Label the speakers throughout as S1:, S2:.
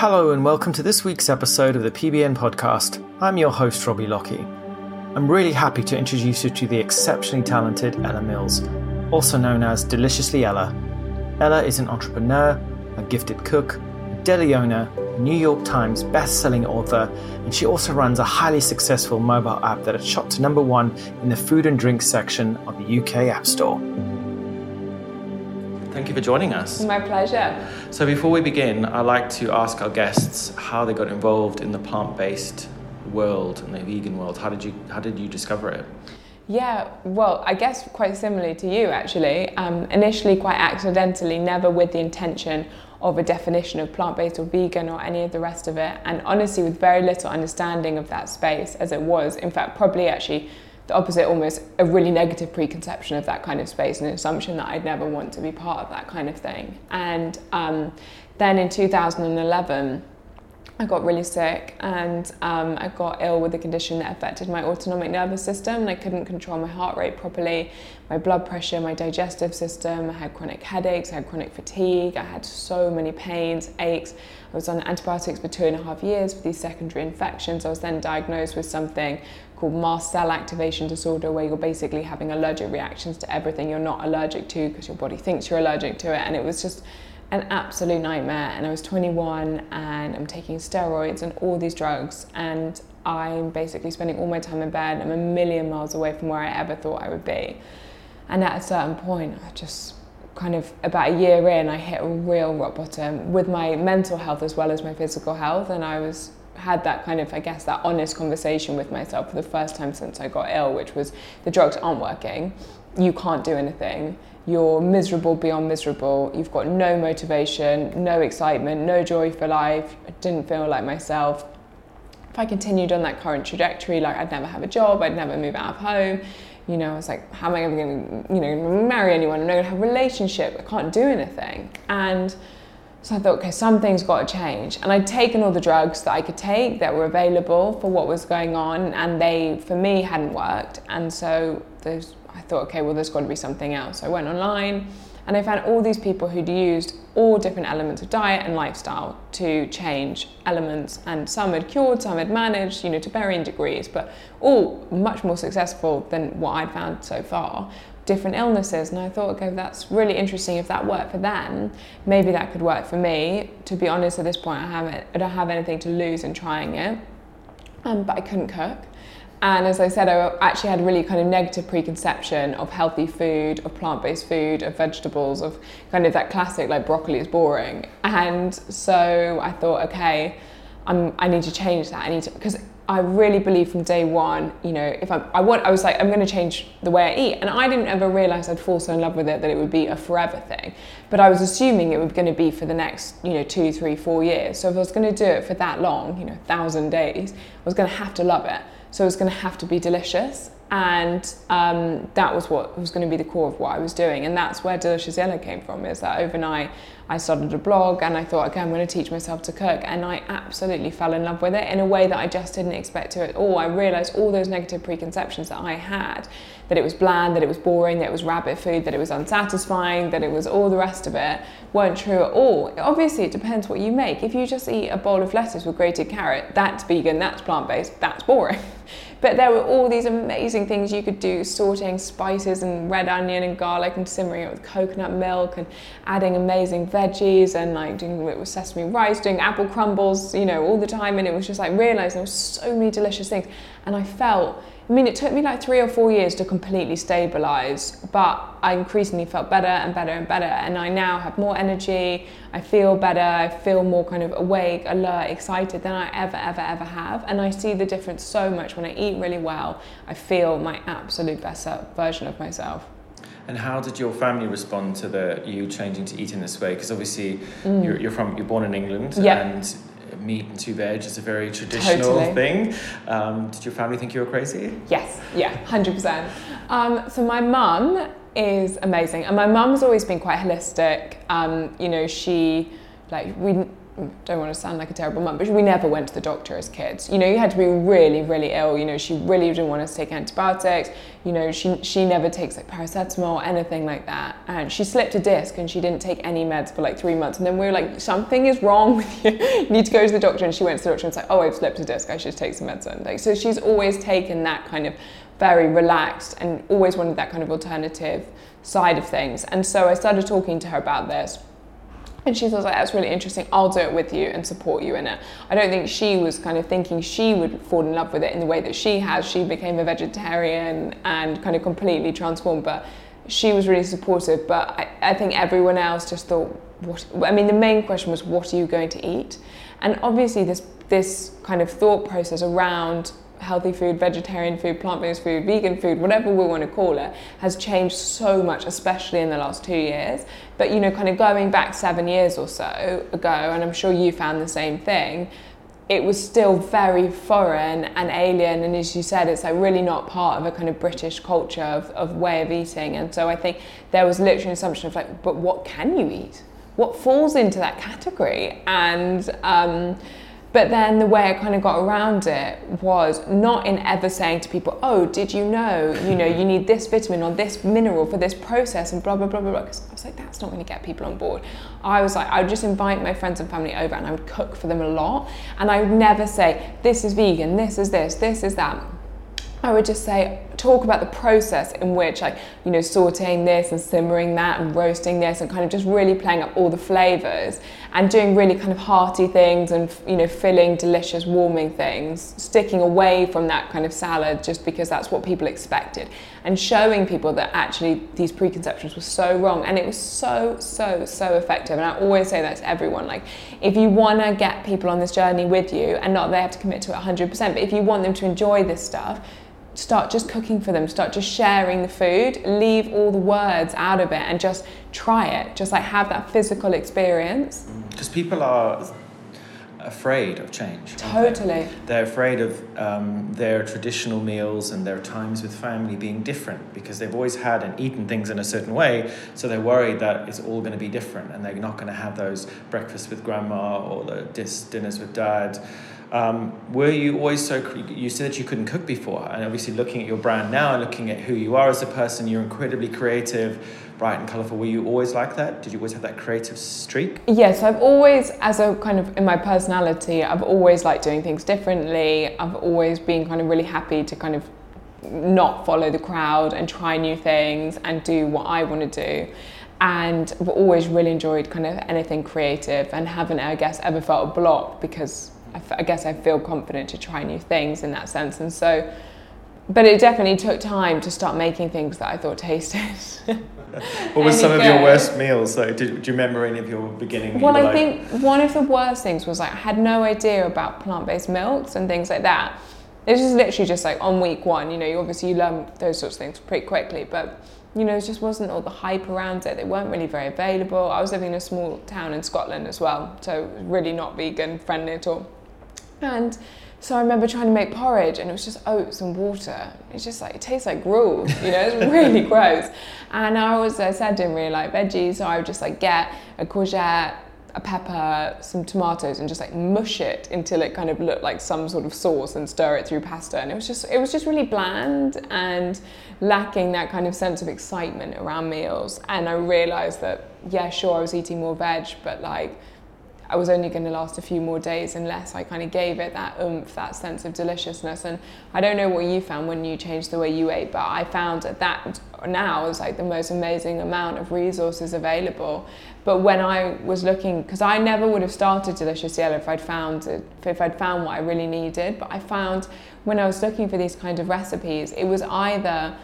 S1: Hello, and welcome to this week's episode of the PBN podcast. I'm your host, Robbie Lockie. I'm really happy to introduce you to the exceptionally talented Ella Mills, also known as Deliciously Ella. Ella is an entrepreneur, a gifted cook, a deli owner, New York Times best-selling author, and she also runs a highly successful mobile app that has shot to number one in the food and drink section of the UK App Store. Thank you for joining us.
S2: My pleasure.
S1: So, before we begin, I'd like to ask our guests how they got involved in the plant-based world and the vegan world. How did you How did you discover it?
S2: Yeah, well, I guess quite similarly to you actually. Um, initially, quite accidentally, never with the intention of a definition of plant based or vegan or any of the rest of it, and honestly, with very little understanding of that space as it was. In fact, probably actually the opposite, almost a really negative preconception of that kind of space, an assumption that I'd never want to be part of that kind of thing. And um, then in 2011, I got really sick and um, I got ill with a condition that affected my autonomic nervous system and I couldn't control my heart rate properly, my blood pressure, my digestive system. I had chronic headaches, I had chronic fatigue, I had so many pains, aches. I was on antibiotics for two and a half years for these secondary infections. I was then diagnosed with something called mast cell activation disorder, where you're basically having allergic reactions to everything you're not allergic to because your body thinks you're allergic to it. And it was just an absolute nightmare. And I was 21 and I'm taking steroids and all these drugs. And I'm basically spending all my time in bed. I'm a million miles away from where I ever thought I would be. And at a certain point, I just kind of about a year in, I hit a real rock bottom with my mental health as well as my physical health. And I was had that kind of, I guess, that honest conversation with myself for the first time since I got ill, which was the drugs aren't working. You can't do anything. You're miserable beyond miserable. You've got no motivation, no excitement, no joy for life. I didn't feel like myself. If I continued on that current trajectory, like I'd never have a job, I'd never move out of home. You know, I was like, how am I ever going to, you know, marry anyone? I'm not going to have a relationship. I can't do anything. And so I thought, okay, something's got to change. And I'd taken all the drugs that I could take that were available for what was going on, and they, for me, hadn't worked. And so I thought, okay, well, there's got to be something else. So I went online and I found all these people who'd used all different elements of diet and lifestyle to change elements. And some had cured, some had managed, you know, to varying degrees, but all much more successful than what I'd found so far different illnesses. And I thought, okay, that's really interesting. If that worked for them, maybe that could work for me. To be honest, at this point, I haven't, I don't have anything to lose in trying it. Um, but I couldn't cook. And as I said, I actually had really kind of negative preconception of healthy food, of plant based food, of vegetables, of kind of that classic like broccoli is boring. And so I thought, okay, I'm, I need to change that. I need to, because I really believe from day one, you know, if I'm, I want, I was like, I'm going to change the way I eat. And I didn't ever realize I'd fall so in love with it that it would be a forever thing. But I was assuming it was going to be for the next, you know, two, three, four years. So if I was going to do it for that long, you know, thousand days, I was going to have to love it. So it was going to have to be delicious. And um, that was what was going to be the core of what I was doing. And that's where Deliciously Ella came from, is that overnight I started a blog and I thought, okay, I'm going to teach myself to cook. And I absolutely fell in love with it in a way that I just didn't expect to at all. I realized all those negative preconceptions that I had that it was bland, that it was boring, that it was rabbit food, that it was unsatisfying, that it was all the rest of it weren't true at all. Obviously, it depends what you make. If you just eat a bowl of lettuce with grated carrot, that's vegan, that's plant based, that's boring. But there were all these amazing things you could do, sorting spices and red onion and garlic and simmering it with coconut milk and adding amazing veggies and like doing it with sesame rice, doing apple crumbles, you know, all the time. And it was just like realizing there were so many delicious things. And I felt I mean, it took me like three or four years to completely stabilize, but I increasingly felt better and better and better. And I now have more energy, I feel better, I feel more kind of awake, alert, excited than I ever, ever, ever have. And I see the difference so much when I eat really well. I feel my absolute best version of myself.
S1: And how did your family respond to the you changing to eat in this way? Because obviously mm. you're, you're from you're born in England,
S2: yep.
S1: and meat and two veg is a very traditional
S2: totally.
S1: thing. Um, did your family think you were crazy?
S2: Yes, yeah, 100%. Um, so my mum is amazing. And my mum's always been quite holistic. Um, you know, she, like, we, don't want to sound like a terrible mum, but we never went to the doctor as kids. You know, you had to be really, really ill. You know, she really didn't want us to take antibiotics. You know, she she never takes like paracetamol, or anything like that. And she slipped a disc and she didn't take any meds for like three months. And then we were like, something is wrong with you. you need to go to the doctor. And she went to the doctor and was like, oh, I've slipped a disc. I should take some medicine. Like, so she's always taken that kind of very relaxed and always wanted that kind of alternative side of things. And so I started talking to her about this and she was like, that's really interesting. I'll do it with you and support you in it. I don't think she was kind of thinking she would fall in love with it in the way that she has. She became a vegetarian and kind of completely transformed, but she was really supportive. But I, I think everyone else just thought, what, I mean, the main question was, what are you going to eat? And obviously, this, this kind of thought process around healthy food, vegetarian food, plant based food, vegan food, whatever we want to call it, has changed so much, especially in the last two years. But, you know, kind of going back seven years or so ago, and I'm sure you found the same thing, it was still very foreign and alien. And as you said, it's like really not part of a kind of British culture of, of way of eating. And so I think there was literally an assumption of like, but what can you eat? What falls into that category? And, um, but then the way I kind of got around it was not in ever saying to people, "Oh, did you know? You know, you need this vitamin or this mineral for this process and blah blah blah blah." blah. Because I was like, that's not going to get people on board. I was like, I would just invite my friends and family over, and I would cook for them a lot, and I would never say, "This is vegan. This is this. This is that." I would just say, talk about the process in which, like, you know, sauteing this and simmering that and roasting this and kind of just really playing up all the flavors and doing really kind of hearty things and, you know, filling delicious, warming things, sticking away from that kind of salad just because that's what people expected and showing people that actually these preconceptions were so wrong. And it was so, so, so effective. And I always say that to everyone like, if you want to get people on this journey with you and not they have to commit to it 100%, but if you want them to enjoy this stuff, start just cooking for them, start just sharing the food, leave all the words out of it and just try it. Just like have that physical experience.
S1: Because people are afraid of change.
S2: Totally.
S1: They? They're afraid of um, their traditional meals and their times with family being different because they've always had and eaten things in a certain way. So they're worried that it's all going to be different and they're not going to have those breakfasts with grandma or the dis- dinners with dad. Um, were you always so? You said that you couldn't cook before, and obviously looking at your brand now and looking at who you are as a person, you're incredibly creative, bright and colourful. Were you always like that? Did you always have that creative streak?
S2: Yes, I've always, as a kind of in my personality, I've always liked doing things differently. I've always been kind of really happy to kind of not follow the crowd and try new things and do what I want to do and I've always really enjoyed kind of anything creative and haven't I guess ever felt a block because I, guess I feel confident to try new things in that sense. And so, but it definitely took time to start making things that I thought tasted.
S1: what were some of your worst meals? Like, did, do you remember any of your beginning?
S2: Well, I think one of the worst things was like I had no idea about plant-based milks and things like that. It was just literally just like on week one, you know, you obviously you learn those sorts of things pretty quickly, but you know, it just wasn't all the hype around it. They weren't really very available. I was living in a small town in Scotland as well, so really not vegan friendly at all. And so I remember trying to make porridge and it was just oats and water. It's just like, it tastes like gruel, you know, it's really gross. And I was, uh, I said, didn't really like veggies, so I would just like get a courgette, a pepper, some tomatoes, and just like mush it until it kind of looked like some sort of sauce and stir it through pasta. And it was just, it was just really bland and lacking that kind of sense of excitement around meals. And I realized that, yeah, sure, I was eating more veg, but like, I was only going to last a few more days unless I kind of gave it that oomph, that sense of deliciousness. And I don't know what you found when you changed the way you ate, but I found that now is like the most amazing amount of resources available. But when I was looking, because I never would have started Deliciously Ella if I'd found it, if I'd found what I really needed. But I found when I was looking for these kind of recipes, it was either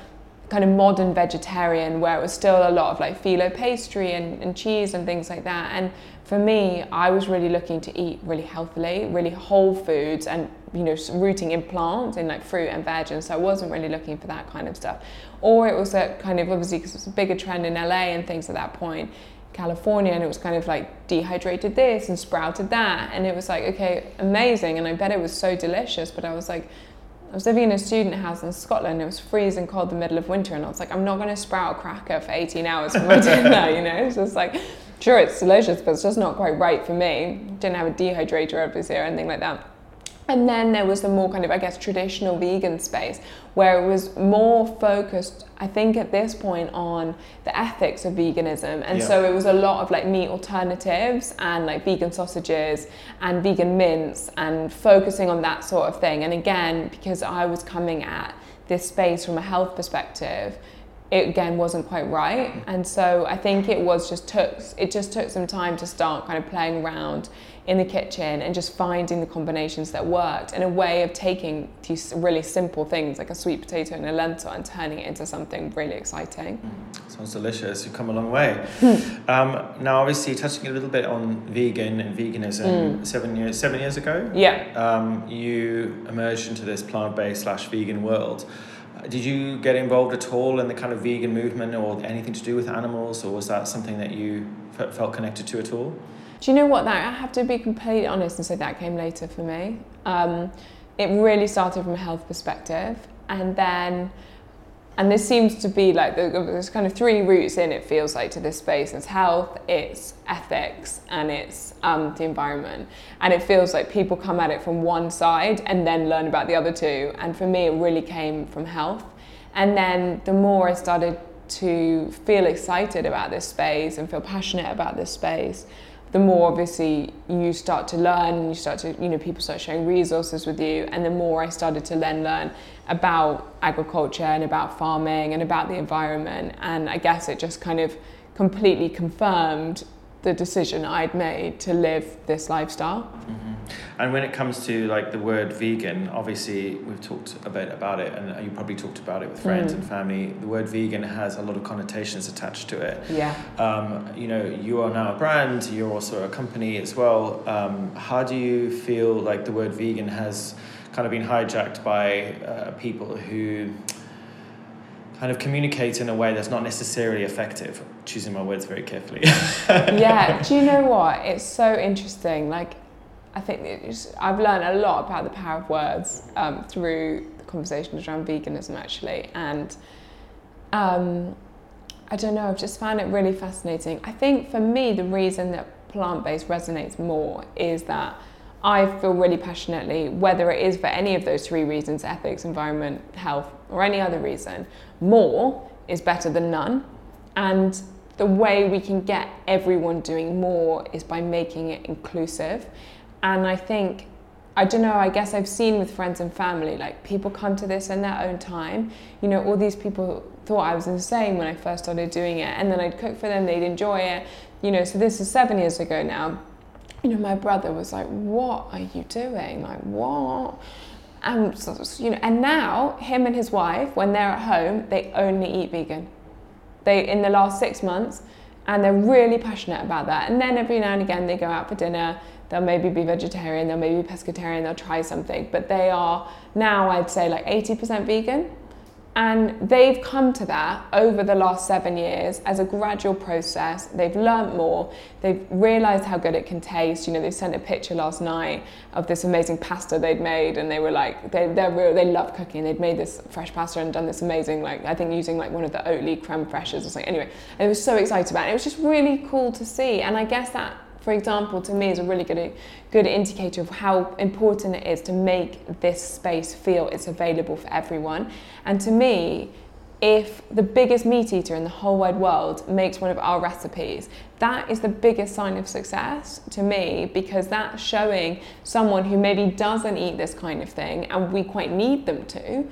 S2: kind of modern vegetarian where it was still a lot of like phyllo pastry and, and cheese and things like that. And for me, I was really looking to eat really healthily, really whole foods, and you know, rooting in plants, in like fruit and veg. And so I wasn't really looking for that kind of stuff. Or it was a kind of obviously because it was a bigger trend in LA and things at that point, California, and it was kind of like dehydrated this and sprouted that, and it was like okay, amazing, and I bet it was so delicious. But I was like, I was living in a student house in Scotland. It was freezing cold, the middle of winter, and I was like, I'm not going to sprout a cracker for 18 hours for my dinner. You know, it's just like sure it's delicious, but it's just not quite right for me. Didn't have a dehydrator obviously or anything like that. And then there was the more kind of, I guess, traditional vegan space where it was more focused, I think, at this point on the ethics of veganism. And yeah. so it was a lot of like meat alternatives and like vegan sausages and vegan mince and focusing on that sort of thing. And again, because I was coming at this space from a health perspective, it again wasn't quite right. Mm. And so I think it was just took, it just took some time to start kind of playing around in the kitchen and just finding the combinations that worked and a way of taking these really simple things like a sweet potato and a lentil and turning it into something really exciting.
S1: Mm, sounds delicious. You've come a long way. Hmm. um, now, obviously, touching a little bit on vegan and veganism. Mm. Seven years, seven years ago,
S2: yeah,
S1: um, you emerged into this plant-based slash vegan world. Did you get involved at all in the kind of vegan movement or anything to do with animals, or was that something that you felt connected to at all?
S2: Do you know what? That I have to be completely honest and say that came later for me. Um, it really started from a health perspective, and then, and this seems to be like there's kind of three routes in. It feels like to this space: it's health, it's ethics, and it's um, the environment. And it feels like people come at it from one side and then learn about the other two. And for me, it really came from health. And then the more I started to feel excited about this space and feel passionate about this space, the more obviously you start to learn and you start to you know people start sharing resources with you and the more i started to then learn about agriculture and about farming and about the environment. And i guess it just kind of completely confirmed the decision I'd made to live this lifestyle. Mm-hmm.
S1: And when it comes to like the word vegan, obviously we've talked a bit about it, and you probably talked about it with friends mm. and family. The word vegan has a lot of connotations attached to it.
S2: Yeah.
S1: Um, you know, you are now a brand. You're also a company as well. Um, how do you feel like the word vegan has kind of been hijacked by uh, people who? Kind of communicate in a way that's not necessarily effective. Choosing my words very carefully.
S2: yeah, do you know what? It's so interesting. Like, I think I've learned a lot about the power of words um, through the conversations around veganism, actually. And um, I don't know, I've just found it really fascinating. I think for me, the reason that plant based resonates more is that I feel really passionately, whether it is for any of those three reasons ethics, environment, health, or any other reason more is better than none. And the way we can get everyone doing more is by making it inclusive. And I think, I don't know, I guess I've seen with friends and family, like people come to this in their own time. You know, all these people thought I was insane when I first started doing it, and then I'd cook for them, they'd enjoy it. You know, so this is seven years ago now you know, my brother was like, "What are you doing? Like, what?" And you know, and now him and his wife, when they're at home, they only eat vegan. They in the last six months, and they're really passionate about that. And then every now and again, they go out for dinner. They'll maybe be vegetarian, they'll maybe be pescatarian, they'll try something. But they are now, I'd say, like 80% vegan. And they've come to that over the last seven years as a gradual process. They've learnt more. They've realised how good it can taste. You know, they sent a picture last night of this amazing pasta they'd made, and they were like, they they're they love cooking. They'd made this fresh pasta and done this amazing, like I think using like one of the Oatly creme fraiches or something. Anyway, they were so excited about it. It was just really cool to see, and I guess that for example, to me is a really good, good indicator of how important it is to make this space feel it's available for everyone. And to me, if the biggest meat eater in the whole wide world makes one of our recipes, that is the biggest sign of success to me because that's showing someone who maybe doesn't eat this kind of thing and we quite need them to,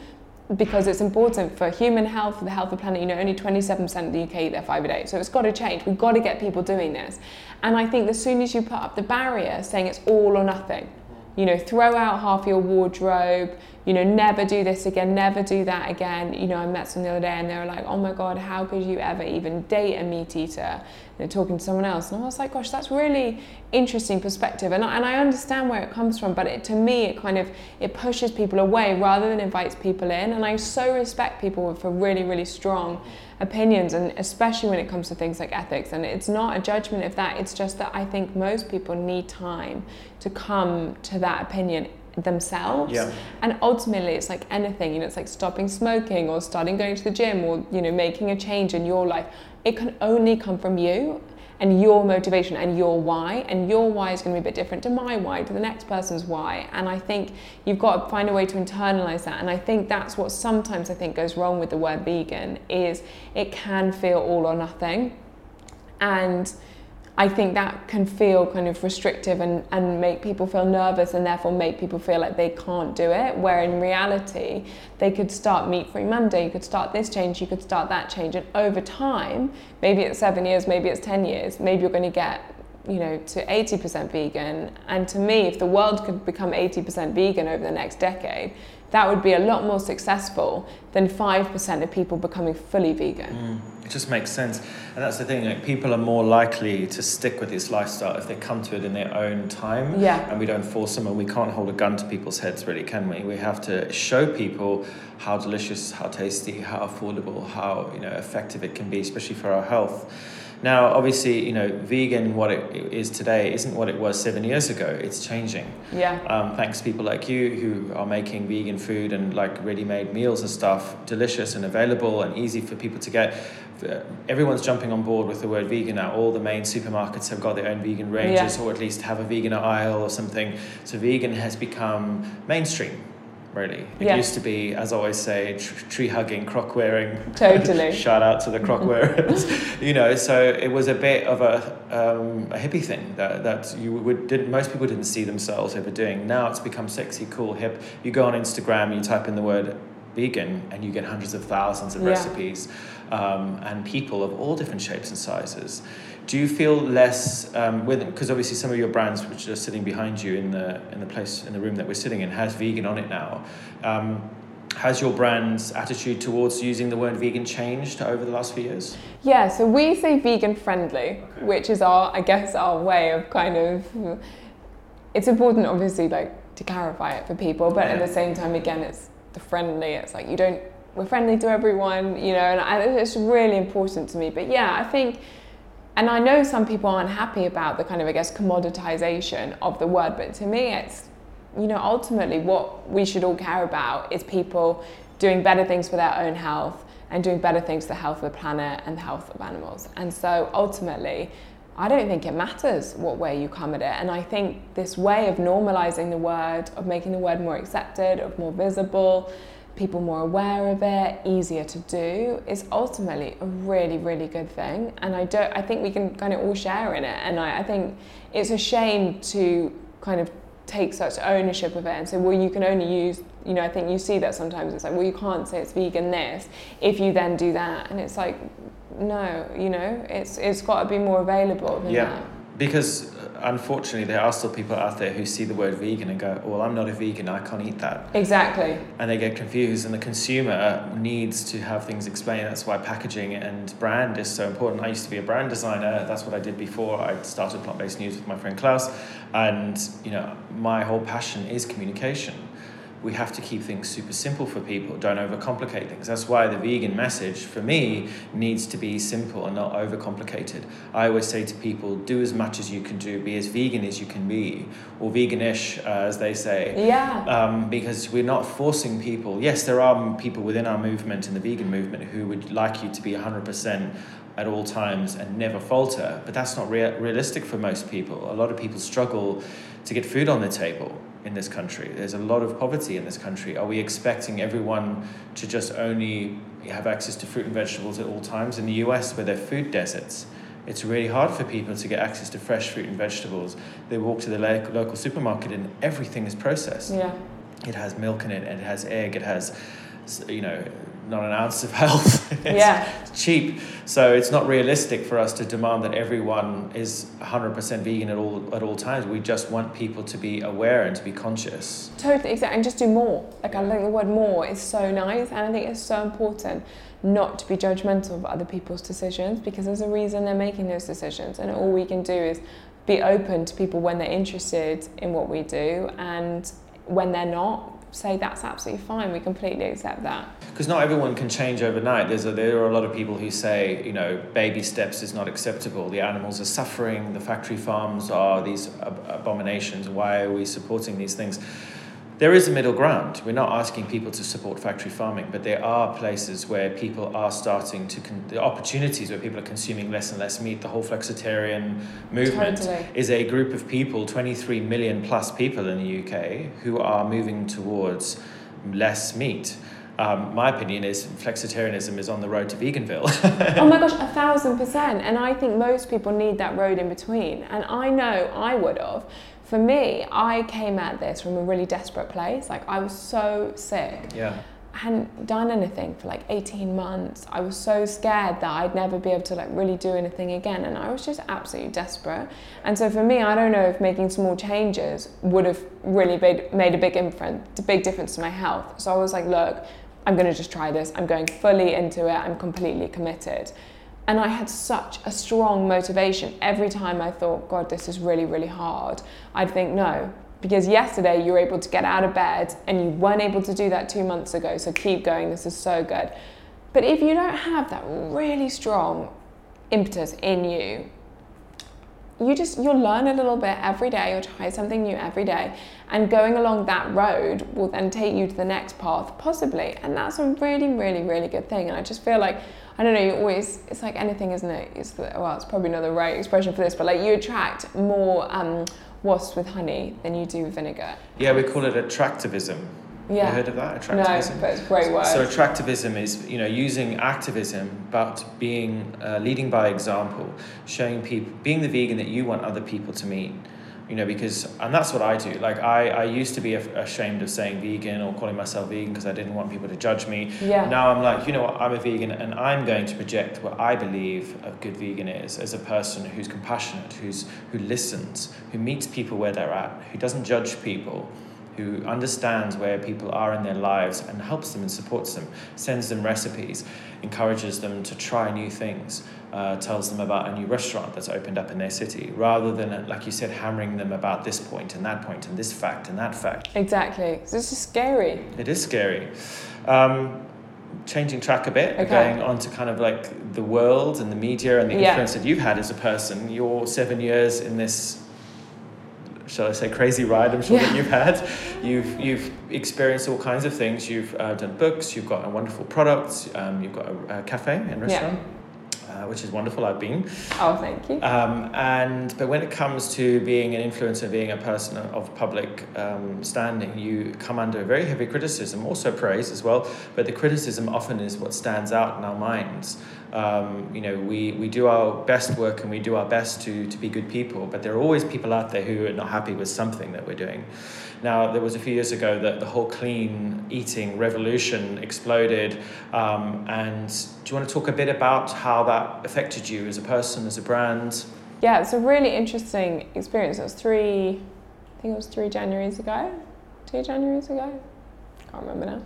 S2: because it's important for human health, for the health of the planet. You know, only 27% of the UK eat their five a day. So it's got to change. We've got to get people doing this. And I think as soon as you put up the barrier saying it's all or nothing, you know, throw out half your wardrobe, you know, never do this again, never do that again. You know, I met someone the other day and they were like, oh my God, how could you ever even date a meat eater? They're talking to someone else. And I was like, gosh, that's really interesting perspective. And I, and I understand where it comes from, but it, to me, it kind of, it pushes people away rather than invites people in. And I so respect people for really, really strong opinions and especially when it comes to things like ethics. And it's not a judgment of that. It's just that i think most people need time to come to that opinion themselves.
S1: Yeah.
S2: and ultimately it's like anything you know it's like stopping smoking or starting going to the gym or you know making a change in your life. It can only come from you and your motivation and your why. And your why is going to be a bit different to my why, to the next person's why. And I think you've got to find a way to internalize that. And I think that's what sometimes I think goes wrong with the word vegan is it can feel all or nothing. And I think that can feel kind of restrictive and, and make people feel nervous and therefore make people feel like they can't do it. Where in reality, they could start Meat Free Monday, you could start this change, you could start that change. And over time, maybe it's seven years, maybe it's 10 years, maybe you're going to get you know to 80% vegan and to me if the world could become 80% vegan over the next decade that would be a lot more successful than 5% of people becoming fully vegan.
S1: Mm, it just makes sense. And that's the thing, like people are more likely to stick with this lifestyle if they come to it in their own time.
S2: Yeah.
S1: And we don't force them and we can't hold a gun to people's heads really, can we? We have to show people how delicious, how tasty, how affordable, how, you know, effective it can be, especially for our health. Now, obviously, you know, vegan, what it is today, isn't what it was seven years ago. It's changing.
S2: Yeah.
S1: Um, thanks to people like you who are making vegan food and like ready-made meals and stuff delicious and available and easy for people to get. Everyone's jumping on board with the word vegan now. All the main supermarkets have got their own vegan ranges, yeah. or at least have a vegan aisle or something. So vegan has become mainstream really. It
S2: yeah.
S1: used to be, as I always say, tr- tree hugging, croc wearing.
S2: Totally.
S1: Shout out to the croc wearers. you know, so it was a bit of a, um, a hippie thing that, that you would did most people didn't see themselves ever doing. Now it's become sexy, cool, hip. You go on Instagram, you type in the word vegan, and you get hundreds of thousands of
S2: yeah.
S1: recipes um, and people of all different shapes and sizes. Do you feel less um, with because obviously some of your brands which are sitting behind you in the in the place in the room that we're sitting in has vegan on it now. Um, has your brand's attitude towards using the word vegan changed over the last few years?
S2: Yeah, so we say vegan friendly, okay. which is our, I guess, our way of kind of. It's important, obviously, like to clarify it for people, but yeah. at the same time, again, it's the friendly. It's like you don't. We're friendly to everyone, you know, and I, it's really important to me. But yeah, I think and I know some people aren't happy about the kind of, I guess, commoditization of the word, but to me, it's, you know, ultimately what we should all care about is people doing better things for their own health and doing better things for the health of the planet and the health of animals. And so ultimately, I don't think it matters what way you come at it. And I think this way of normalizing the word, of making the word more accepted, of more visible, people more aware of it, easier to do, is ultimately a really, really good thing. And I don't I think we can kind of all share in it. And I, I think it's a shame to kind of take such ownership of it and say, well, you can only use, you know, I think you see that sometimes. It's like, well, you can't say it's vegan this if you then do that. And it's like, no, you know, it's it's got to be more available than
S1: yeah.
S2: that.
S1: Because unfortunately, there are still people out there who see the word vegan and go, well, I'm not a vegan, I can't eat that.
S2: Exactly.
S1: And they get confused, and the consumer needs to have things explained. That's why packaging and brand is so important. I used to be a brand designer, that's what I did before I started Plant Based News with my friend Klaus. And, you know, my whole passion is communication we have to keep things super simple for people. Don't overcomplicate things. That's why the vegan message for me needs to be simple and not overcomplicated. I always say to people, do as much as you can do, be as vegan as you can be, or veganish, uh, as they say.
S2: Yeah.
S1: Um, because we're not forcing people. Yes, there are people within our movement and the vegan movement who would like you to be 100% at all times and never falter, but that's not rea- realistic for most people. A lot of people struggle to get food on the table in this country. There's a lot of poverty in this country. Are we expecting everyone to just only have access to fruit and vegetables at all times? In the US, where they're food deserts, it's really hard for people to get access to fresh fruit and vegetables. They walk to the local supermarket and everything is processed.
S2: Yeah.
S1: It has milk in it, and it has egg, it has, you know, not an ounce of health. it's
S2: yeah.
S1: cheap. So it's not realistic for us to demand that everyone is 100% vegan at all at all times. We just want people to be aware and to be conscious.
S2: Totally, exactly. And just do more. Like I think the word more is so nice and I think it's so important not to be judgmental of other people's decisions because there's a reason they're making those decisions and all we can do is be open to people when they're interested in what we do and when they're not say that's absolutely fine. We completely accept that.
S1: Because not everyone can change overnight. There's a, there are a lot of people who say, you know, baby steps is not acceptable. The animals are suffering. The factory farms are these ab- abominations. Why are we supporting these things? There is a middle ground. We're not asking people to support factory farming, but there are places where people are starting to, con- the opportunities where people are consuming less and less meat. The whole flexitarian movement
S2: Totally.
S1: is a group of people, 23 million plus people in the UK, who are moving towards less meat. Um, my opinion is flexitarianism is on the road to veganville.
S2: oh my gosh, a thousand percent. And I think most people need that road in between. And I know I would have. For me, I came at this from a really desperate place. Like I was so sick.
S1: yeah.
S2: I hadn't done anything for like 18 months. I was so scared that I'd never be able to like really do anything again. And I was just absolutely desperate. And so for me, I don't know if making small changes would have really made, made a big difference, a big difference to my health. So I was like, look, I'm going to just try this. I'm going fully into it. I'm completely committed. And I had such a strong motivation. Every time I thought, God, this is really, really hard, I'd think, no. Because yesterday you were able to get out of bed and you weren't able to do that two months ago. So keep going. This is so good. But if you don't have that really strong impetus in you, you just you'll learn a little bit every day you'll try something new every day. And going along that road will then take you to the next path possibly. And that's a really really really good thing. And i just feel like i don't know you always it's like anything isn't it? It's the, well it's probably not the right expression for this but like you attract more um, wasps with honey than you do with vinegar.
S1: Yeah, we call it attractivism.
S2: Yeah
S1: You heard of that?
S2: no
S1: Attractivism?
S2: but it's a great word
S1: So attractivism is, you know, using activism, but being uh, leading by example, showing people, being the vegan that you want other people to meet. You know, because and that's what I do. Like I, I used to be ashamed of saying vegan or calling myself vegan because I didn't want people to judge me.
S2: yeah
S1: Now I'm like, you know what, I'm a vegan and I'm going to project what I believe a good vegan is as a person who's compassionate, who's who listens, who meets people where they're at, who doesn't judge people, who understands where people are in their lives and helps them and supports them, sends them recipes, encourages them to try new things, uh, tells them about a new restaurant that's opened up in their city, rather than, like you said, hammering them about this point and that point and this fact and that fact.
S2: exactly it's just scary
S1: It is scary. Um, changing track a bit,
S2: Okay.
S1: going on to kind of like the world and the media and the
S2: Yeah.
S1: influence that you've had as a person. Your seven years in this, shall I say, crazy ride? I'm sure that you've had. You've you've experienced all kinds of things. You've uh, done books. You've got a wonderful product. Um, you've got a, a cafe and restaurant. Uh, which is wonderful. I've been,
S2: oh thank you
S1: um, and but when it comes to being an influencer, being a person of public um, standing, you come under very heavy criticism, also praise as well. But the criticism often is what stands out in our minds. Um, you know, we, we do our best work and we do our best to, to be good people, but there are always people out there who are not happy with something that we're doing. Now, there was a few years ago that the whole clean eating revolution exploded. Um, and do you want to talk a bit about how that affected you as a person, as a brand?
S2: Yeah, it's a really interesting experience. It was three, I think it was three Januaries ago, two Januaries ago. Can't remember now.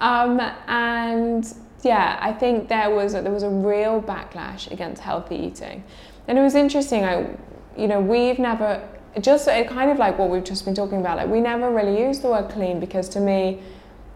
S2: Um, and yeah, I think there was there was a real backlash against healthy eating, and it was interesting. I, you know, we've never just kind of like what we've just been talking about. Like we never really used the word clean because to me.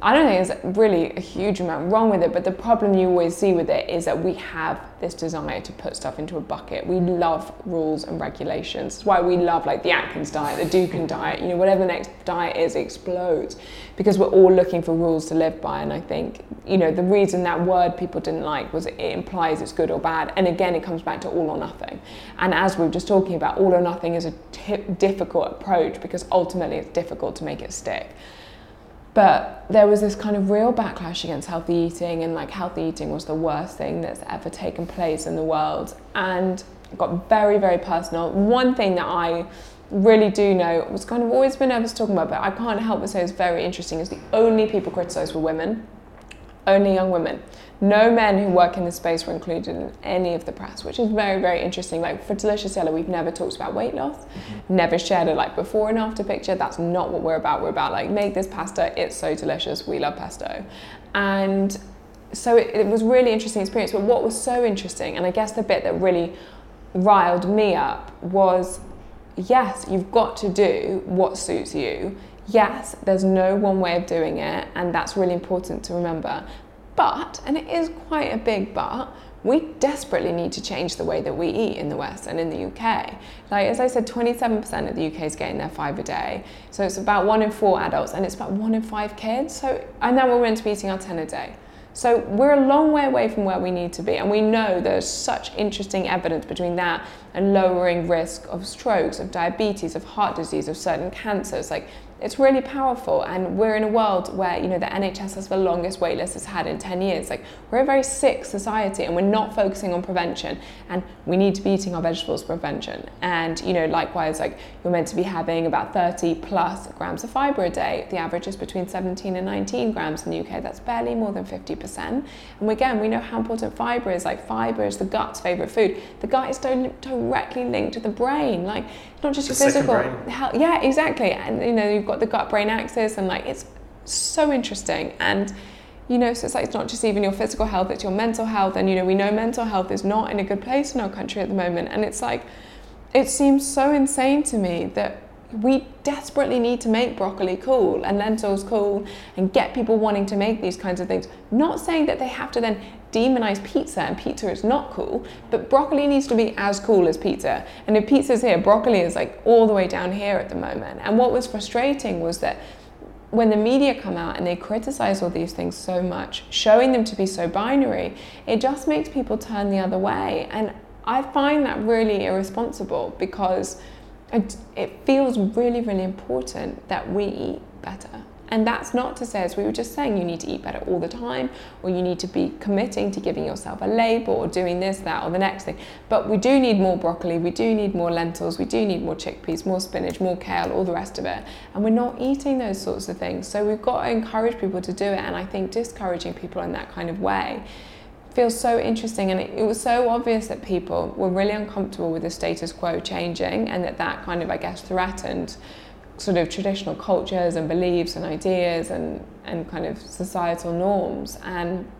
S2: I don't think there's really a huge amount wrong with it, but the problem you always see with it is that we have this desire to put stuff into a bucket. We love rules and regulations. It's why we love like the Atkins diet, the Dukan diet, you know, whatever the next diet is, explodes because we're all looking for rules to live by. And I think, you know, the reason that word people didn't like was it implies it's good or bad. And again, it comes back to all or nothing. And as we were just talking about, all or nothing is a t- difficult approach because ultimately it's difficult to make it stick but there was this kind of real backlash against healthy eating and like healthy eating was the worst thing that's ever taken place in the world and got very very personal. One thing that i really do know was kind of always been nervous talking about but i can't help but say it's very interesting is the only people criticized were women only young women no men who work in this space were included in any of the press, which is very, very interesting. Like for Deliciously Ella, we've never talked about weight loss, mm-hmm. never shared a like before and after picture. That's not what we're about. We're about like make this pasta. It's so delicious. We love pesto, and so it, it was really interesting experience. But what was so interesting, and I guess the bit that really riled me up was, yes, you've got to do what suits you. Yes, there's no one way of doing it, and that's really important to remember. But, and it is quite a big but, we desperately need to change the way that we eat in the West and in the UK. Like, as I said, 27% of the UK is getting their five a day. So it's about one in four adults and it's about one in five kids. So, and now we're meant to be eating our 10 a day. So we're a long way away from where we need to be. And we know there's such interesting evidence between that and lowering risk of strokes, of diabetes, of heart disease, of certain cancers. Like it's really powerful and we're in a world where you know the NHS has the longest wait list it's had in 10 years. Like we're a very sick society and we're not focusing on prevention and we need to be eating our vegetables for prevention. And you know likewise like you're meant to be having about 30 plus grams of fiber a day. The average is between 17 and 19 grams in the UK that's barely more than 50% and again we know how important fiber is. Like fiber is the gut's favorite food. The gut is directly linked to the brain. Like not just your physical. health yeah exactly. And you know you've got the gut brain axis and like it's so interesting. And you know so it's like it's not just even your physical health it's your mental health. And you know we know mental health is not in a good place in our country at the moment. And it's like it seems so insane to me that we desperately need to make broccoli cool and lentils cool and get people wanting to make these kinds of things. Not saying that they have to then demonize pizza and pizza is not cool, but broccoli needs to be as cool as pizza. And if pizza's here, broccoli is like all the way down here at the moment. And what was frustrating was that when the media come out and they criticize all these things so much, showing them to be so binary, it just makes people turn the other way. And I find that really irresponsible because it, feels really, really important that we eat better. And that's not to say, as we were just saying, you need to eat better all the time, or you need to be committing to giving yourself a label or doing this, that, or the next thing. But we do need more broccoli, we do need more lentils, we do need more chickpeas, more spinach, more kale, all the rest of it. And we're not eating those sorts of things. So we've got to encourage people to do it. And I think discouraging people in that kind of way feels so interesting and it, was so obvious that people were really uncomfortable with the status quo changing and that that kind of i guess threatened sort of traditional cultures and beliefs and ideas and, and kind of societal norms. And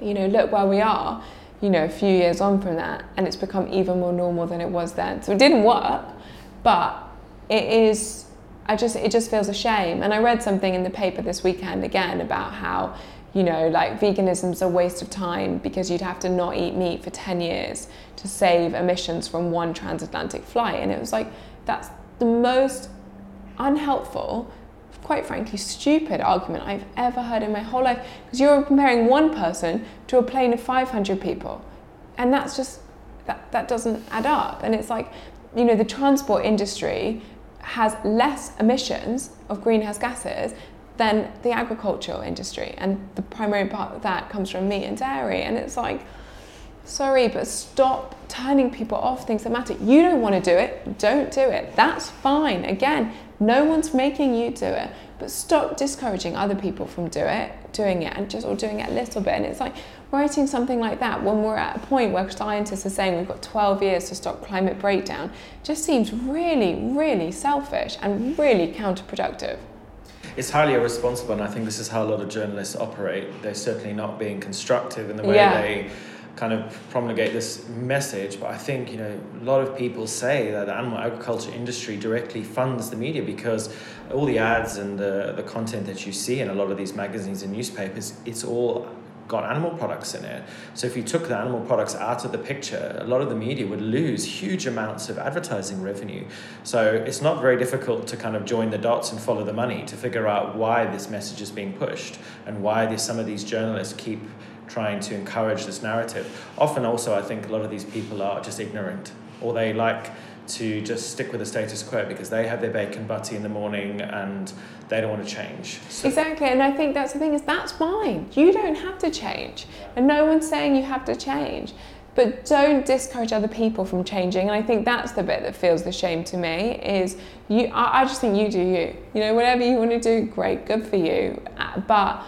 S2: you know look where we are you know a few years on from that and it's become even more normal than it was then. So it didn't work but it is I just it just feels a shame. And I read something in the paper this weekend again about how you know, like veganism's a waste of time because you'd have to not eat meat for 10 years to save emissions from one transatlantic flight. And it was like, that's the most unhelpful, quite frankly, stupid argument I've ever heard in my whole life because you're comparing one person to a plane of 500 people. And that's just, that, that doesn't add up. And it's like, you know, the transport industry has less emissions of greenhouse gases than the agricultural industry. And the primary part of that comes from meat and dairy. And it's like, sorry, but stop turning people off things that matter. You don't want to do it, don't do it. That's fine. Again, no one's making you do it. But stop discouraging other people from do it, doing it and just or doing it a little bit. And it's like writing something like that when we're at a point where scientists are saying we've got 12 years to stop climate breakdown just seems really, really selfish and really counterproductive
S1: it's highly irresponsible, and I think this is how a lot of journalists operate. They're certainly not being constructive in the way yeah. they kind of promulgate this message. But I think you know a lot of people say that the animal agriculture industry directly funds the media because all the ads and the the content that you see in a lot of these magazines and newspapers, it's all got animal products in it. So if you took the animal products out of the picture, a lot of the media would lose huge amounts of advertising revenue. So it's not very difficult to kind of join the dots and follow the money to figure out why this message is being pushed and why some of these journalists keep trying to encourage this narrative. Often also I think a lot of these people are just ignorant or they like to just stick with the status quo because they have their bacon butty in the morning and they don't want to change.
S2: So. Exactly, and I think that's the thing is that's fine. You don't have to change, and no one's saying you have to change. But don't discourage other people from changing. And I think that's the bit that feels the shame to me is you. I, I just think you do you. You know, whatever you want to do, great, good for you. Uh, but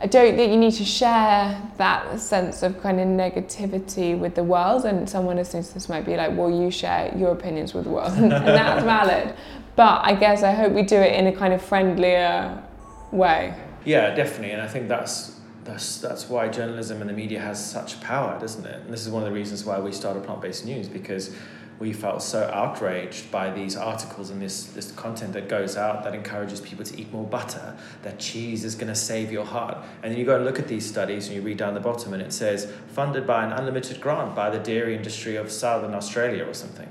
S2: I don't think you need to share that sense of kind of negativity with the world. And someone listening to this might be like, well, you share your opinions with the world, and that's valid. But I guess I hope we do it in a kind of friendlier way.
S1: Yeah, definitely. And I think that's that's that's why journalism and the media has such power, doesn't it? And this is one of the reasons why we started plant based news because we felt so outraged by these articles and this, this content that goes out that encourages people to eat more butter, that cheese is going to save your heart. And then you go and look at these studies and you read down the bottom and it says funded by an unlimited grant by the dairy industry of Southern Australia or something.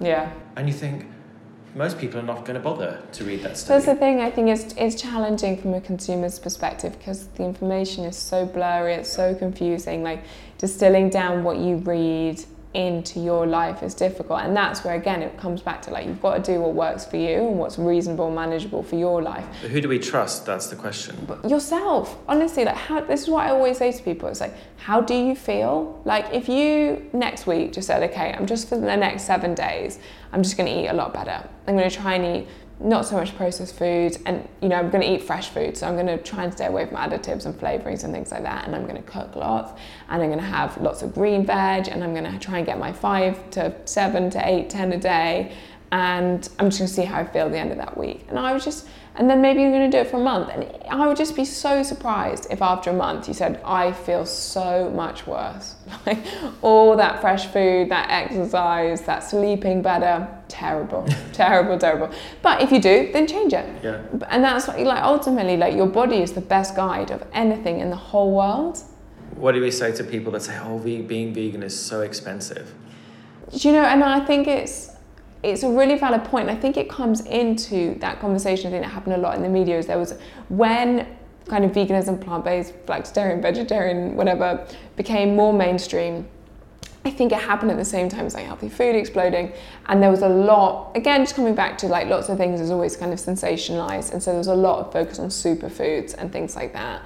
S2: Yeah.
S1: And you think, most people are not going to bother to read that study.
S2: That's the thing. I think it's it's challenging from a consumer's perspective because the information is so blurry. It's so confusing. Like distilling down what you read into your life is difficult. And that's where again it comes back to like you've got to do what works for you and what's reasonable manageable for your life.
S1: But who do we trust? That's the question.
S2: But yourself honestly like how this is what i always say to people. It's like how do you feel? Like if you next week just said okay i'm just for the next seven days i'm just going to eat a lot better. I'm going to try and eat not so much processed foods and you know i'm going to eat fresh food so i'm going to try and stay away from additives and flavorings and things like that and i'm going to cook lots and i'm going to have lots of green veg and i'm going to try and get my five to seven to eight ten a day and i'm just going to see how i feel at the end of that week. And i was just and then maybe you're going to do it for a month. And I would just be so surprised if after a month you said, I feel so much worse. Like all that fresh food, that exercise, that sleeping better, terrible, terrible, terrible. But if you do, then change it.
S1: Yeah.
S2: And that's what you like ultimately, like your body is the best guide of anything in the whole world.
S1: What do we say to people that say, oh, being vegan is so expensive?
S2: Do you know, and I think it's, it's a really valid point. I think it comes into that conversation. I think that happened a lot in the media. Is there was when kind of veganism, plant-based, flexitarian, vegetarian, whatever, became more mainstream. I think it happened at the same time as like healthy food exploding, and there was a lot. Again, just coming back to like lots of things is always kind of sensationalized, and so there was a lot of focus on superfoods and things like that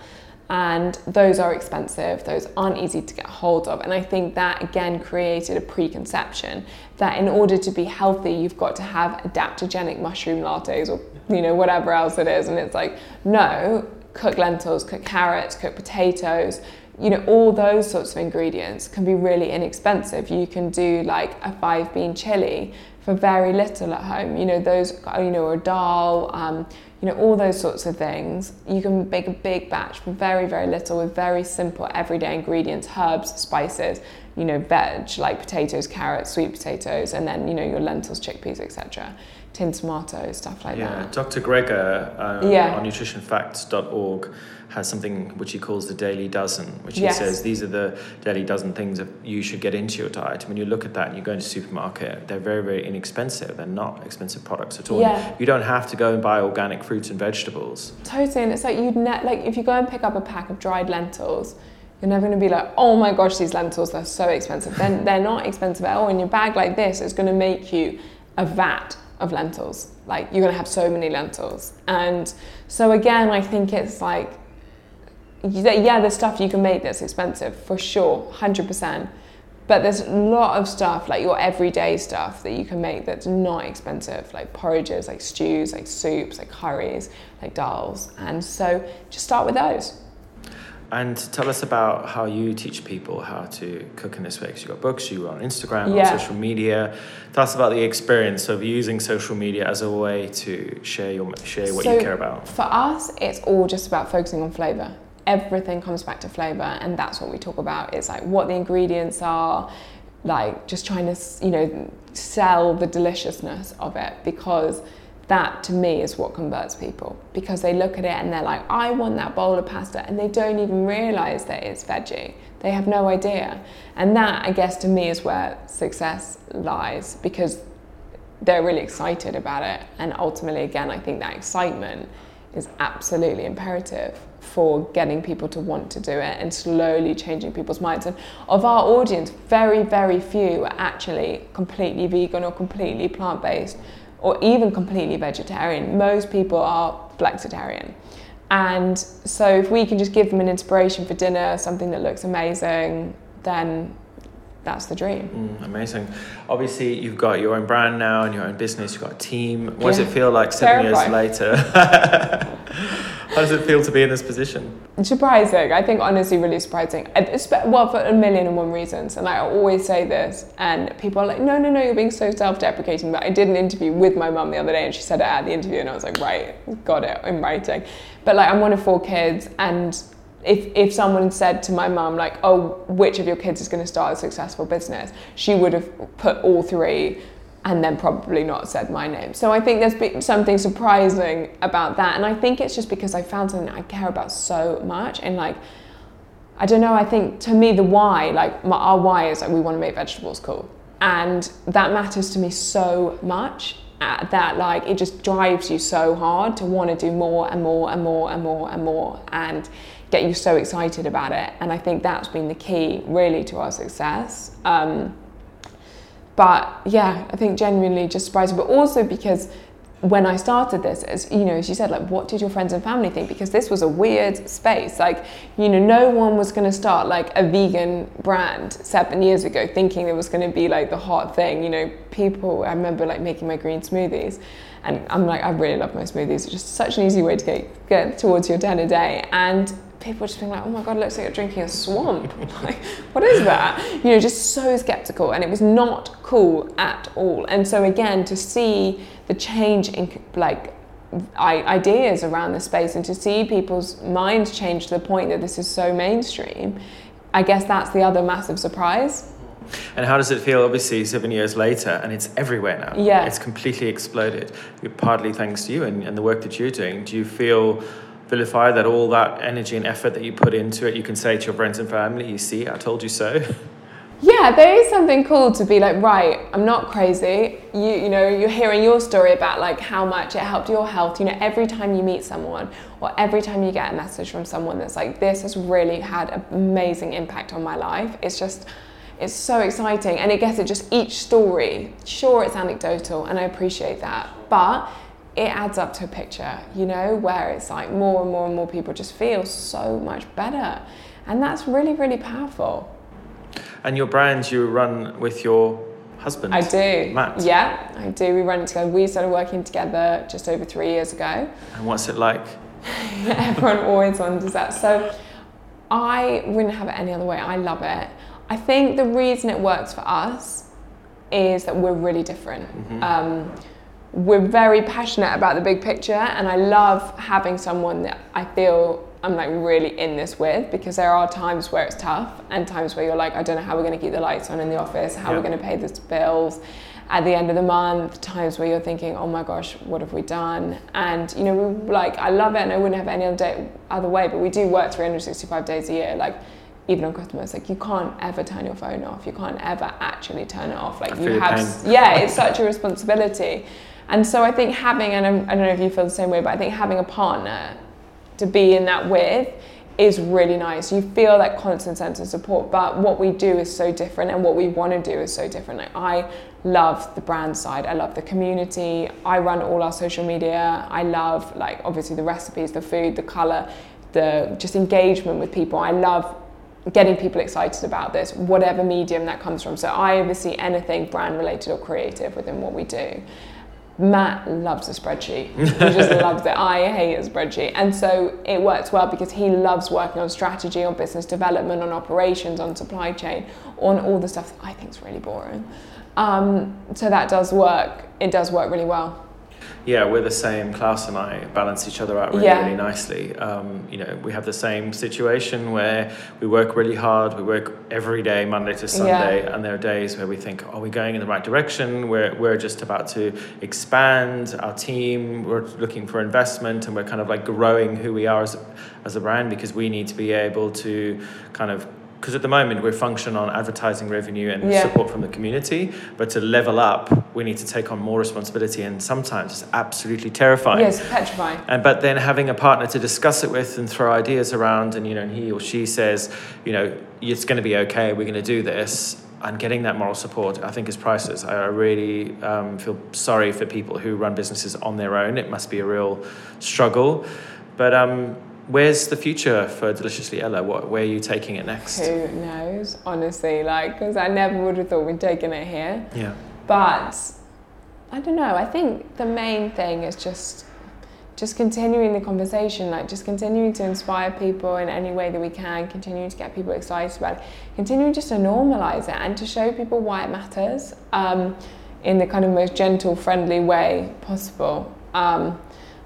S2: and those are expensive, those aren't easy to get hold of. And I think that again created a preconception that in order to be healthy, you've got to have adaptogenic mushroom lattes or you know whatever else it is. And it's like, no, cook lentils, cook carrots, cook potatoes. You know, all those sorts of ingredients can be really inexpensive. You can do like a five bean chili for very little at home. You know, those, you know, a dal, um, you know, all those sorts of things. You can make a big batch for very, very little with very simple everyday ingredients, herbs, spices, you know, veg like potatoes, carrots, sweet potatoes, and then, you know, your lentils, chickpeas, etc. Tin tomatoes, stuff like
S1: yeah,
S2: that.
S1: Yeah, Dr. Greger um, yeah. on nutritionfacts.org has something which he calls the daily dozen, which yes. he says these are the daily dozen things that you should get into your diet. When you look at that and you go into supermarket, they're very, very inexpensive. They're not expensive products at all.
S2: Yeah.
S1: You don't have to go and buy organic fruits and vegetables.
S2: Totally, and it's like you'd ne- like if you go and pick up a pack of dried lentils, you're never going to be like, oh my gosh, these lentils they're so expensive. Then they're not expensive at all. In your bag like this, it's going to make you a vat of lentils. Like you're going to have so many lentils, and so again, I think it's like yeah, there's stuff you can make that's expensive for sure, 100%. But there's a lot of stuff, like your everyday stuff, that you can make that's not expensive, like porridges, like stews, like soups, like curries, like dals. And so just start with those.
S1: And tell us about how you teach people how to cook in this way. Because you've got books, you are on Instagram,
S2: yeah.
S1: on social media. Tell us about the experience of using social media as a way to share your share what
S2: so
S1: you care about.
S2: For us, it's all just about focusing on flavor everything comes back to flavor and that's what we talk about it's like what the ingredients are like just trying to you know sell the deliciousness of it because that to me is what converts people because they look at it and they're like i want that bowl of pasta and they don't even realize that it's veggie. They have no idea. And that i guess to me is where success lies because they're really excited about it. And ultimately again i think that excitement is absolutely imperative for getting people to want to do it and slowly changing people's minds. And of our audience, very, very few are actually completely vegan or completely plant based or even completely vegetarian. Most people are flexitarian. And so if we can just give them an inspiration for dinner, something that looks amazing, then that's the dream.
S1: Mm, amazing. Obviously, you've got your own brand now and your own business. You've got a team. What yeah. does it feel like seven Terrifying. years later? How does it feel to be in this position?
S2: Surprising. I think honestly, really surprising. Well, for a million and one reasons. And I always say this, and people are like, "No, no, no, you're being so self-deprecating." But I did an interview with my mum the other day, and she said it at the interview, and I was like, "Right, got it in writing." But like, I'm one of four kids, and if, if someone said to my mum like oh which of your kids is going to start a successful business she would have put all three and then probably not said my name. So I think there's been something surprising about that. And I think it's just because I found something I care about so much. And like, I don't know, I think to me, the why, like my, our why is like we want to make vegetables cool. And that matters to me so much uh, that like it just drives you so hard to want to do more and more and more and more and more and get you so excited about it. And I think that's been the key really to our success. Um, but yeah, I think genuinely just surprising, but also because when I started this, as you know, as you said, like, what did your friends and family think? Because this was a weird space. Like, you know, no one was going to start like a vegan brand seven years ago, thinking it was going to be like the hot thing. You know, people. I remember like making my green smoothies, and I'm like, I really love my smoothies. It's just such an easy way to get get towards your a day, and people just being like, oh my God, it looks like you're drinking a swamp. like, what is that? You know, just so skeptical. And it was not cool at all. And so, again, to see the change in like ideas around the space and to see people's minds change to the point that this is so mainstream, I guess that's the other massive surprise.
S1: And how does it feel, obviously, seven years later, and it's everywhere now?
S2: Yeah.
S1: It's completely exploded, partly thanks to you and, and the work that you're doing. Do you feel vilify that all that energy and effort that you put into it, you can say to your friends and family, you see, I told you so.
S2: Yeah, there is something cool to be like, right, I'm not crazy. You, you know, you're hearing your story about like how much it helped your health. You know, every time you meet someone or every time you get a message from someone that's like, this has really had an amazing impact on my life. It's just, it's so exciting. And I guess it just each story, sure, it's anecdotal and I appreciate that. But it adds up to a picture, you know, where it's like more and more and more people just feel so much better. And that's really, really powerful.
S1: And your brand you run with your husband?
S2: I do.
S1: Matt?
S2: Yeah, I do. We run it together. We started working together just over three years ago.
S1: And what's it like?
S2: Everyone always wonders that. So I wouldn't have it any other way. I love it. I think the reason it works for us is that we're really different. Mm-hmm. Um, we're very passionate about the big picture and I love having someone that I feel I'm like really in this with because there are times where it's tough and times where you're like I don't know how we're going to keep the lights on in the office how yeah. we're going to pay the bills at the end of the month times where you're thinking oh my gosh what have we done and you know we like I love it and I wouldn't have any other day other way but we do work 365 days a year like even on Christmas, like you can't ever turn your phone off. You can't ever actually turn it off. Like you have, yeah, it's such a responsibility. And so I think having, and I don't know if you feel the same way, but I think having a partner to be in that with is really nice. You feel that constant sense of support, but what we do is so different and what we want to do is so different. Like I love the brand side. I love the community. I run all our social media. I love like obviously the recipes, the food, the color, the just engagement with people. I love getting people excited about this, whatever medium that comes from. So I oversee anything brand related or creative within what we do. Matt loves a spreadsheet. He just loves it. I hate a spreadsheet. And so it works well because he loves working on strategy, on business development, on operations, on supply chain, on all the stuff that I think is really boring. Um, so that does work. It does work really well
S1: yeah, we're the same. Klaus and I balance each other out really, yeah. really nicely. Um, you know, we have the same situation where we work really hard. We work every day, Monday to Sunday, yeah. and there are days where we think, "Are we going in the right direction?" We're we're just about to expand our team. We're looking for investment, and we're kind of like growing who we are as as a brand because we need to be able to kind of because at the moment we're function on advertising revenue and yeah. support from the community but to level up we need to take on more responsibility and sometimes it's absolutely terrifying
S2: yes petrifying
S1: and but then having a partner to discuss it with and throw ideas around and you know he or she says you know it's going to be okay we're going to do this and getting that moral support, I think, is priceless. I really um, feel sorry for people who run businesses on their own. It must be a real struggle. But um, where's the future for Deliciously Ella? What, where are you taking it next?
S2: Who knows, honestly, like, because I never would have thought we'd taken it here.
S1: Yeah.
S2: But I don't know, I think the main thing is just just continuing the conversation, like just continuing to inspire people in any way that we can, continuing to get people excited about it, continuing just to normalize it and to show people why it matters um, in the kind of most gentle, friendly way possible. Um,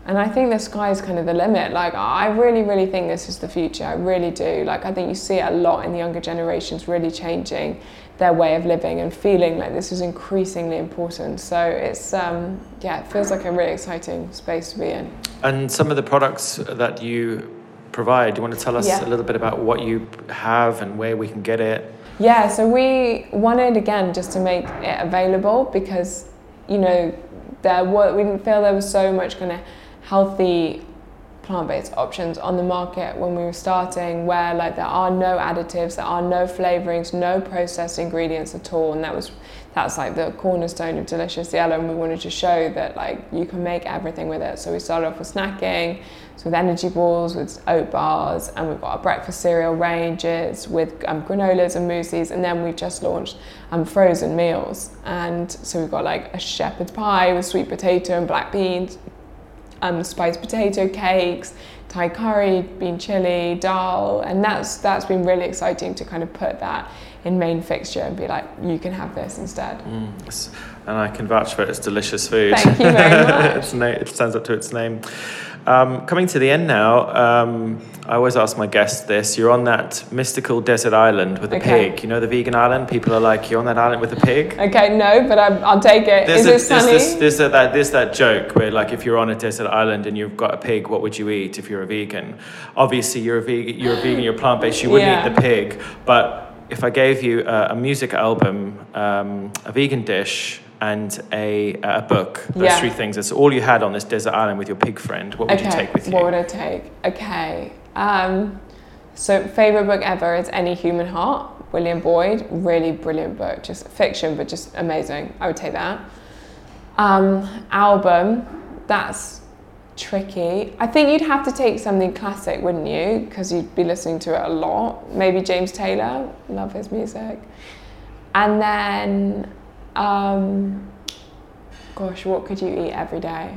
S2: And I think the sky is kind of the limit. Like, I really, really think this is the future. I really do. Like, I think you see it a lot in the younger generations really changing their way of living and feeling like this is increasingly important. So it's, um, yeah, it feels like a really exciting space to be in.
S1: And some of the products that you provide, do you want to tell us yeah. a little bit about what you have and where we can get it?
S2: Yeah, so we wanted again just to make it available because, you know, there were, we didn't feel there was so much kind of healthy plant-based options on the market when we were starting where like there are no additives there are no flavorings no processed ingredients at all and that was that's like the cornerstone of Deliciously Ella and we wanted to show that like you can make everything with it. So we started off with snacking so with energy balls with oat bars and we've got our breakfast cereal ranges with um, granolas and mousses and then we've just launched um, frozen meals. And so we've got like a shepherd's pie with sweet potato and black beans um, spiced potato cakes, Thai curry, bean chili, dal, and that's that's been really exciting to kind of put that in main fixture and be like, you can have this instead.
S1: Mm, and I can vouch for it. It's delicious food.
S2: Thank you very much.
S1: it stands up to its name. Um, coming to the end now, um, I always ask my guests this. You're on that mystical desert island with a okay. pig. You know the vegan island? People are like, you're on that island with a pig?
S2: Okay, no, but i will take it. There's Is a, it sunny?
S1: There's, there's, that, there's that joke where, like, if you're on a desert island and you've got a pig, what would you eat if you're a vegan? Obviously, you're a vegan, you're, a vegan, you're plant based, you wouldn't yeah. eat the pig. But if I gave you a, a music album, um, a vegan dish, and a, a book. Those yeah. three things. That's all you had on this desert island with your pig friend. What would
S2: okay.
S1: you take with you?
S2: What would I take? Okay. Um, so, favorite book ever is Any Human Heart, William Boyd. Really brilliant book. Just fiction, but just amazing. I would take that. Um, album, that's tricky. I think you'd have to take something classic, wouldn't you? Because you'd be listening to it a lot. Maybe James Taylor, love his music. And then um, gosh, what could you eat every day?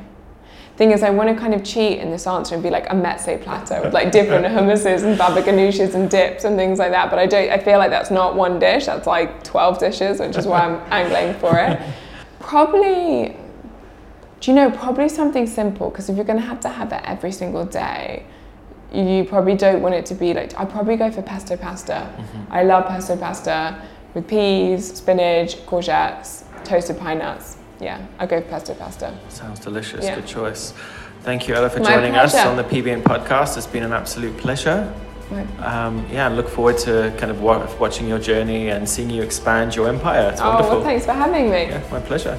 S2: Thing is, I want to kind of cheat in this answer and be like a meze platter with like different hummuses and baba ganoushs and dips and things like that. But I don't. I feel like that's not one dish. That's like twelve dishes, which is why I'm angling for it. Probably. Do you know? Probably something simple because if you're going to have to have it every single day, you probably don't want it to be like. I probably go for pesto pasta. Mm-hmm. I love pesto pasta with peas, spinach, courgettes, toasted pine nuts. Yeah, I go pesto pasta.
S1: Sounds delicious. Yeah. Good choice. Thank you, Ella, for My joining pleasure. us on the PBN podcast. It's been an absolute pleasure. Um, yeah, I look forward to kind of watching your journey and seeing you expand your empire. It's
S2: oh. Well, thanks for having me.
S1: Yeah, my pleasure.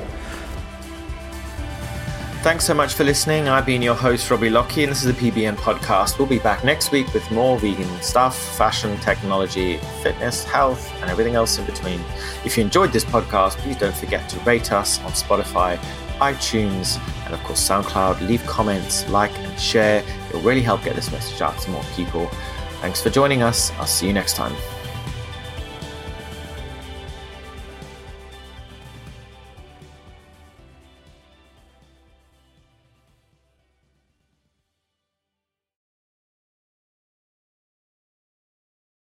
S3: Thanks so much for listening. I've been your host, Robbie Lockie, and this is the PBN podcast. We'll be back next week with more vegan stuff, fashion, technology, fitness, health, and everything else in between. If you enjoyed this podcast, please don't forget to rate us on Spotify, iTunes, and of course, SoundCloud. Leave comments, like, and share. It'll really help get this message out to more people. Thanks for joining us. I'll see you next time.